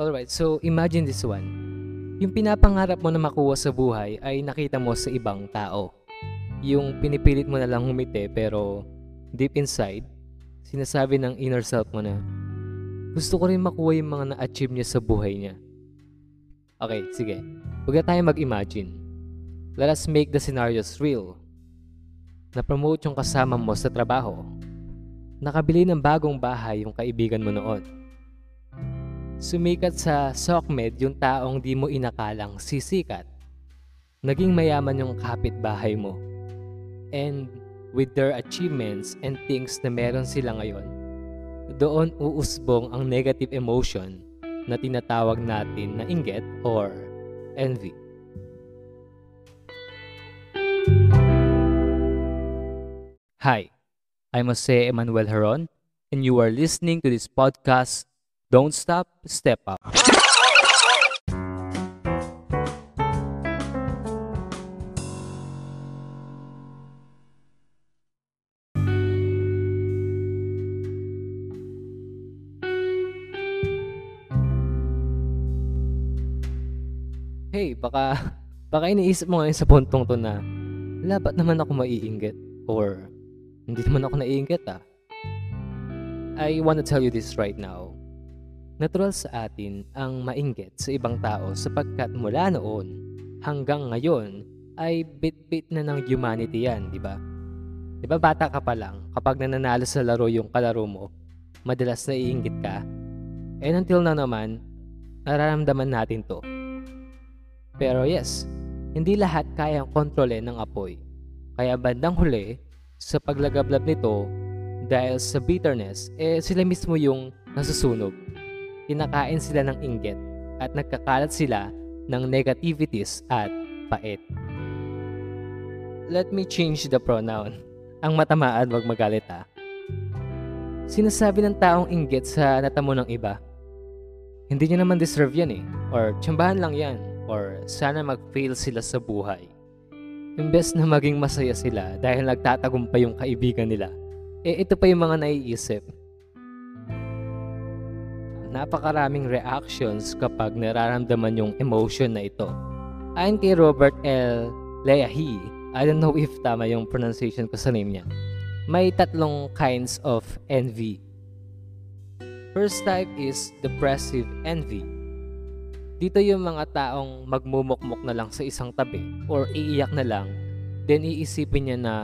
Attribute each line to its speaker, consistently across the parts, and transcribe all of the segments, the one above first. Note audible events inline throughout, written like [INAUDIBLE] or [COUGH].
Speaker 1: Alright, so imagine this one. Yung pinapangarap mo na makuha sa buhay ay nakita mo sa ibang tao. Yung pinipilit mo na lang humiti pero deep inside, sinasabi ng inner self mo na gusto ko rin makuha yung mga na-achieve niya sa buhay niya. Okay, sige. Huwag na tayo mag-imagine. Let us make the scenarios real. Na-promote yung kasama mo sa trabaho. Nakabili ng bagong bahay yung kaibigan mo noon. Sumikat sa SOCMED yung taong di mo inakalang sisikat. Naging mayaman yung kapitbahay mo. And with their achievements and things na meron sila ngayon, doon uusbong ang negative emotion na tinatawag natin na inggit or envy. Hi, I'm Jose Emmanuel Heron, and you are listening to this podcast, Don't Stop, Step Up. Hey, baka, [LAUGHS] baka iniisip mo ngayon sa puntong to na, labat naman ako maiinggit or hindi naman ako naiinggit ah. I want to tell you this right now. Natural sa atin ang mainggit sa ibang tao sapagkat mula noon hanggang ngayon ay bit-bit na ng humanity yan, di ba? Di ba bata ka pa lang, kapag nananalo sa laro yung kalaro mo, madalas naiinggit ka? And until now naman, nararamdaman natin to. Pero yes, hindi lahat kayang kontrole ng apoy. Kaya bandang huli, sa paglagablab nito, dahil sa bitterness, eh sila mismo yung nasusunog. Kinakain sila ng inggit at nagkakalat sila ng negativities at pait. Let me change the pronoun. Ang matamaan wag magalit ha. Sinasabi ng taong inggit sa natamo ng iba. Hindi niya naman deserve yan eh. Or tsambahan lang yan. Or sana mag-fail sila sa buhay. Imbes na maging masaya sila dahil nagtatagumpay yung kaibigan nila, eh ito pa yung mga naiisip. Napakaraming reactions kapag nararamdaman yung emotion na ito. Ayon kay Robert L. Leahy, I don't know if tama yung pronunciation ko sa name niya, may tatlong kinds of envy. First type is depressive envy. Dito yung mga taong magmumukmok na lang sa isang tabi or iiyak na lang, then iisipin niya na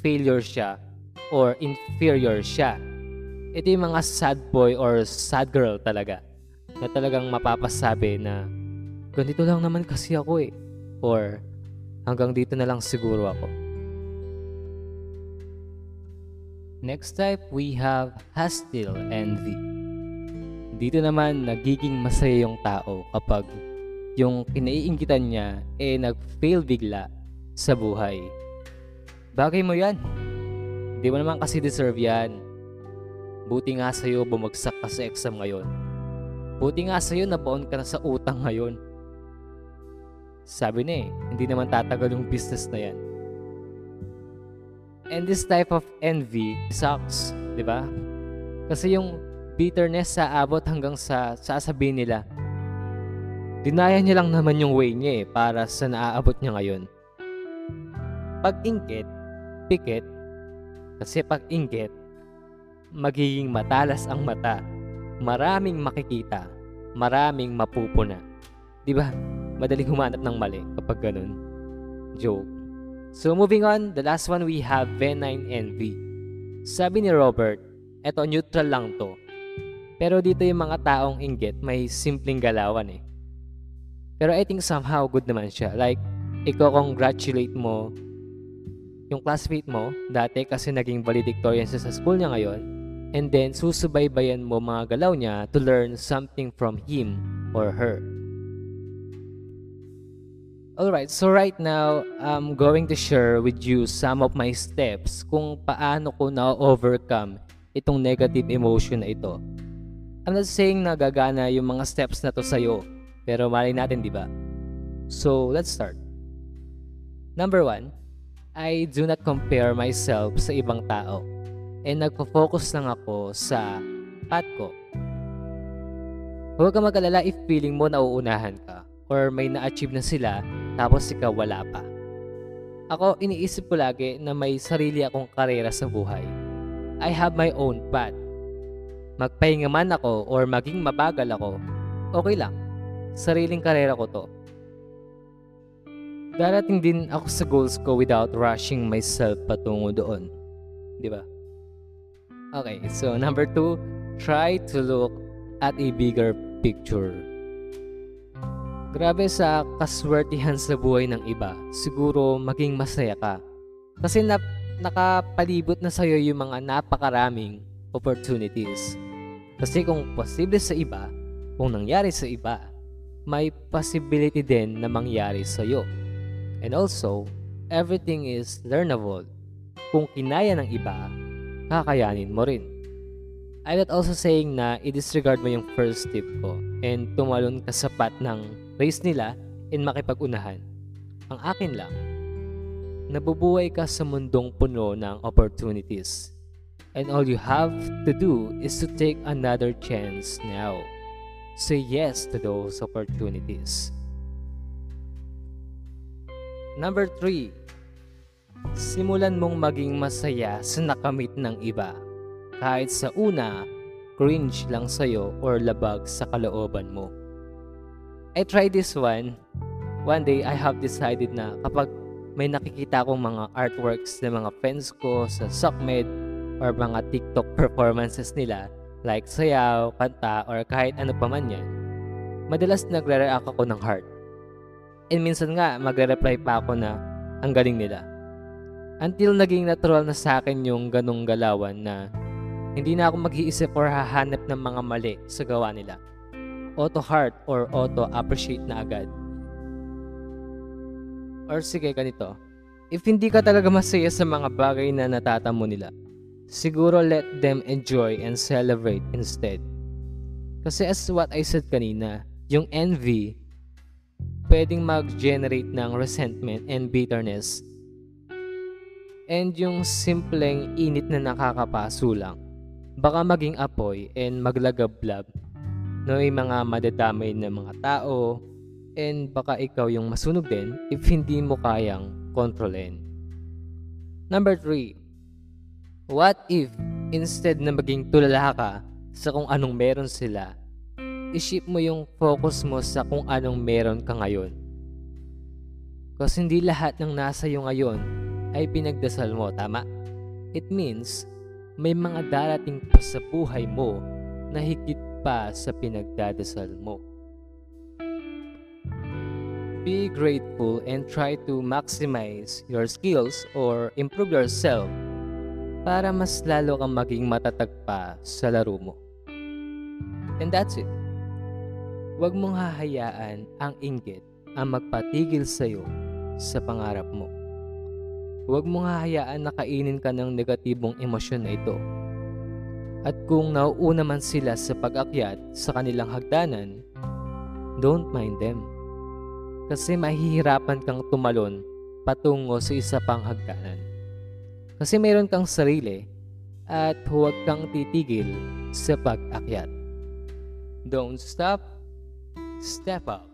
Speaker 1: failure siya or inferior siya. Ito yung mga sad boy or sad girl talaga na talagang mapapasabi na ganito lang naman kasi ako eh or hanggang dito na lang siguro ako. Next type, we have hostile envy. Dito naman, nagiging masaya yung tao kapag yung kinaiinggitan niya eh nag-fail bigla sa buhay. Bagay mo yan. Di mo naman kasi deserve yan. Buti nga sa'yo bumagsak ka sa exam ngayon. Buti nga sa'yo nabaon ka na sa utang ngayon. Sabi na eh, hindi naman tatagal yung business na yan. And this type of envy sucks, di ba? Kasi yung bitterness sa abot hanggang sa sasabihin nila, dinaya niya lang naman yung way niya eh para sa naaabot niya ngayon. Pag ingkit, pikit, kasi pag ingkit, magiging matalas ang mata, maraming makikita, maraming mapupuna. Di ba? Madaling humanap ng mali kapag ganun. Joke. So moving on, the last one we have Venine Envy. Sabi ni Robert, eto neutral lang to. Pero dito yung mga taong inggit may simpleng galawan eh. Pero I think somehow good naman siya. Like, ikaw congratulate mo yung classmate mo dati kasi naging valedictorian siya sa school niya ngayon and then susubaybayan mo mga galaw niya to learn something from him or her. Alright, so right now, I'm going to share with you some of my steps kung paano ko na-overcome itong negative emotion na ito. I'm not saying na gagana yung mga steps na to sa'yo, pero mali natin, di ba? So, let's start. Number one, I do not compare myself sa ibang tao. And nagpo-focus lang ako sa path ko. Huwag ka mag-alala if feeling mo nauunahan ka or may na-achieve na sila tapos ikaw wala pa. Ako, iniisip ko lagi na may sarili akong karera sa buhay. I have my own path. Magpahinga man ako or maging mabagal ako, okay lang. Sariling karera ko to. Darating din ako sa goals ko without rushing myself patungo doon. Di ba? Okay, so number two, try to look at a bigger picture. Grabe sa kaswertihan sa buhay ng iba, siguro maging masaya ka. Kasi na, nakapalibot na sa'yo yung mga napakaraming opportunities. Kasi kung posible sa iba, kung nangyari sa iba, may possibility din na mangyari sa'yo. And also, everything is learnable. Kung kinaya ng iba, kakayanin mo rin. I'm not also saying na i-disregard mo yung first tip ko and tumalon ka sa path ng race nila and makipag-unahan. Ang akin lang, nabubuhay ka sa mundong puno ng opportunities. And all you have to do is to take another chance now. Say yes to those opportunities. Number 3. Simulan mong maging masaya sa nakamit ng iba kahit sa una, cringe lang sa'yo or labag sa kalooban mo. I tried this one. One day, I have decided na kapag may nakikita akong mga artworks ng mga friends ko sa SOCMED or mga TikTok performances nila like sayaw, kanta, or kahit ano pa man yan, madalas nagre-react ako ng heart. And minsan nga, magre-reply pa ako na ang galing nila. Until naging natural na sa akin yung ganong galawan na hindi na ako mag-iisip or hahanap ng mga mali sa gawa nila. Auto-heart or auto-appreciate na agad. Or sige, ganito. If hindi ka talaga masaya sa mga bagay na natatamo nila, siguro let them enjoy and celebrate instead. Kasi as what I said kanina, yung envy, pwedeng mag-generate ng resentment and bitterness. And yung simpleng init na nakakapaso lang baka maging apoy and maglagablab no yung mga madadamay na mga tao and baka ikaw yung masunog din if hindi mo kayang kontrolin. Number 3. What if instead na maging tulala ka sa kung anong meron sila, isip mo yung focus mo sa kung anong meron ka ngayon. Kasi hindi lahat ng nasa iyo ngayon ay pinagdasal mo, tama? It means may mga darating pa sa buhay mo na higit pa sa pinagdadasal mo. Be grateful and try to maximize your skills or improve yourself para mas lalo kang maging matatag pa sa laro mo. And that's it. Huwag mong hahayaan ang inggit ang magpatigil sa'yo sa pangarap mo. Huwag mong hahayaan na kainin ka ng negatibong emosyon na ito. At kung nauuna man sila sa pag-akyat sa kanilang hagdanan, don't mind them. Kasi mahihirapan kang tumalon patungo sa isa pang hagdanan. Kasi mayroon kang sarili at huwag kang titigil sa pag-akyat. Don't stop, step up.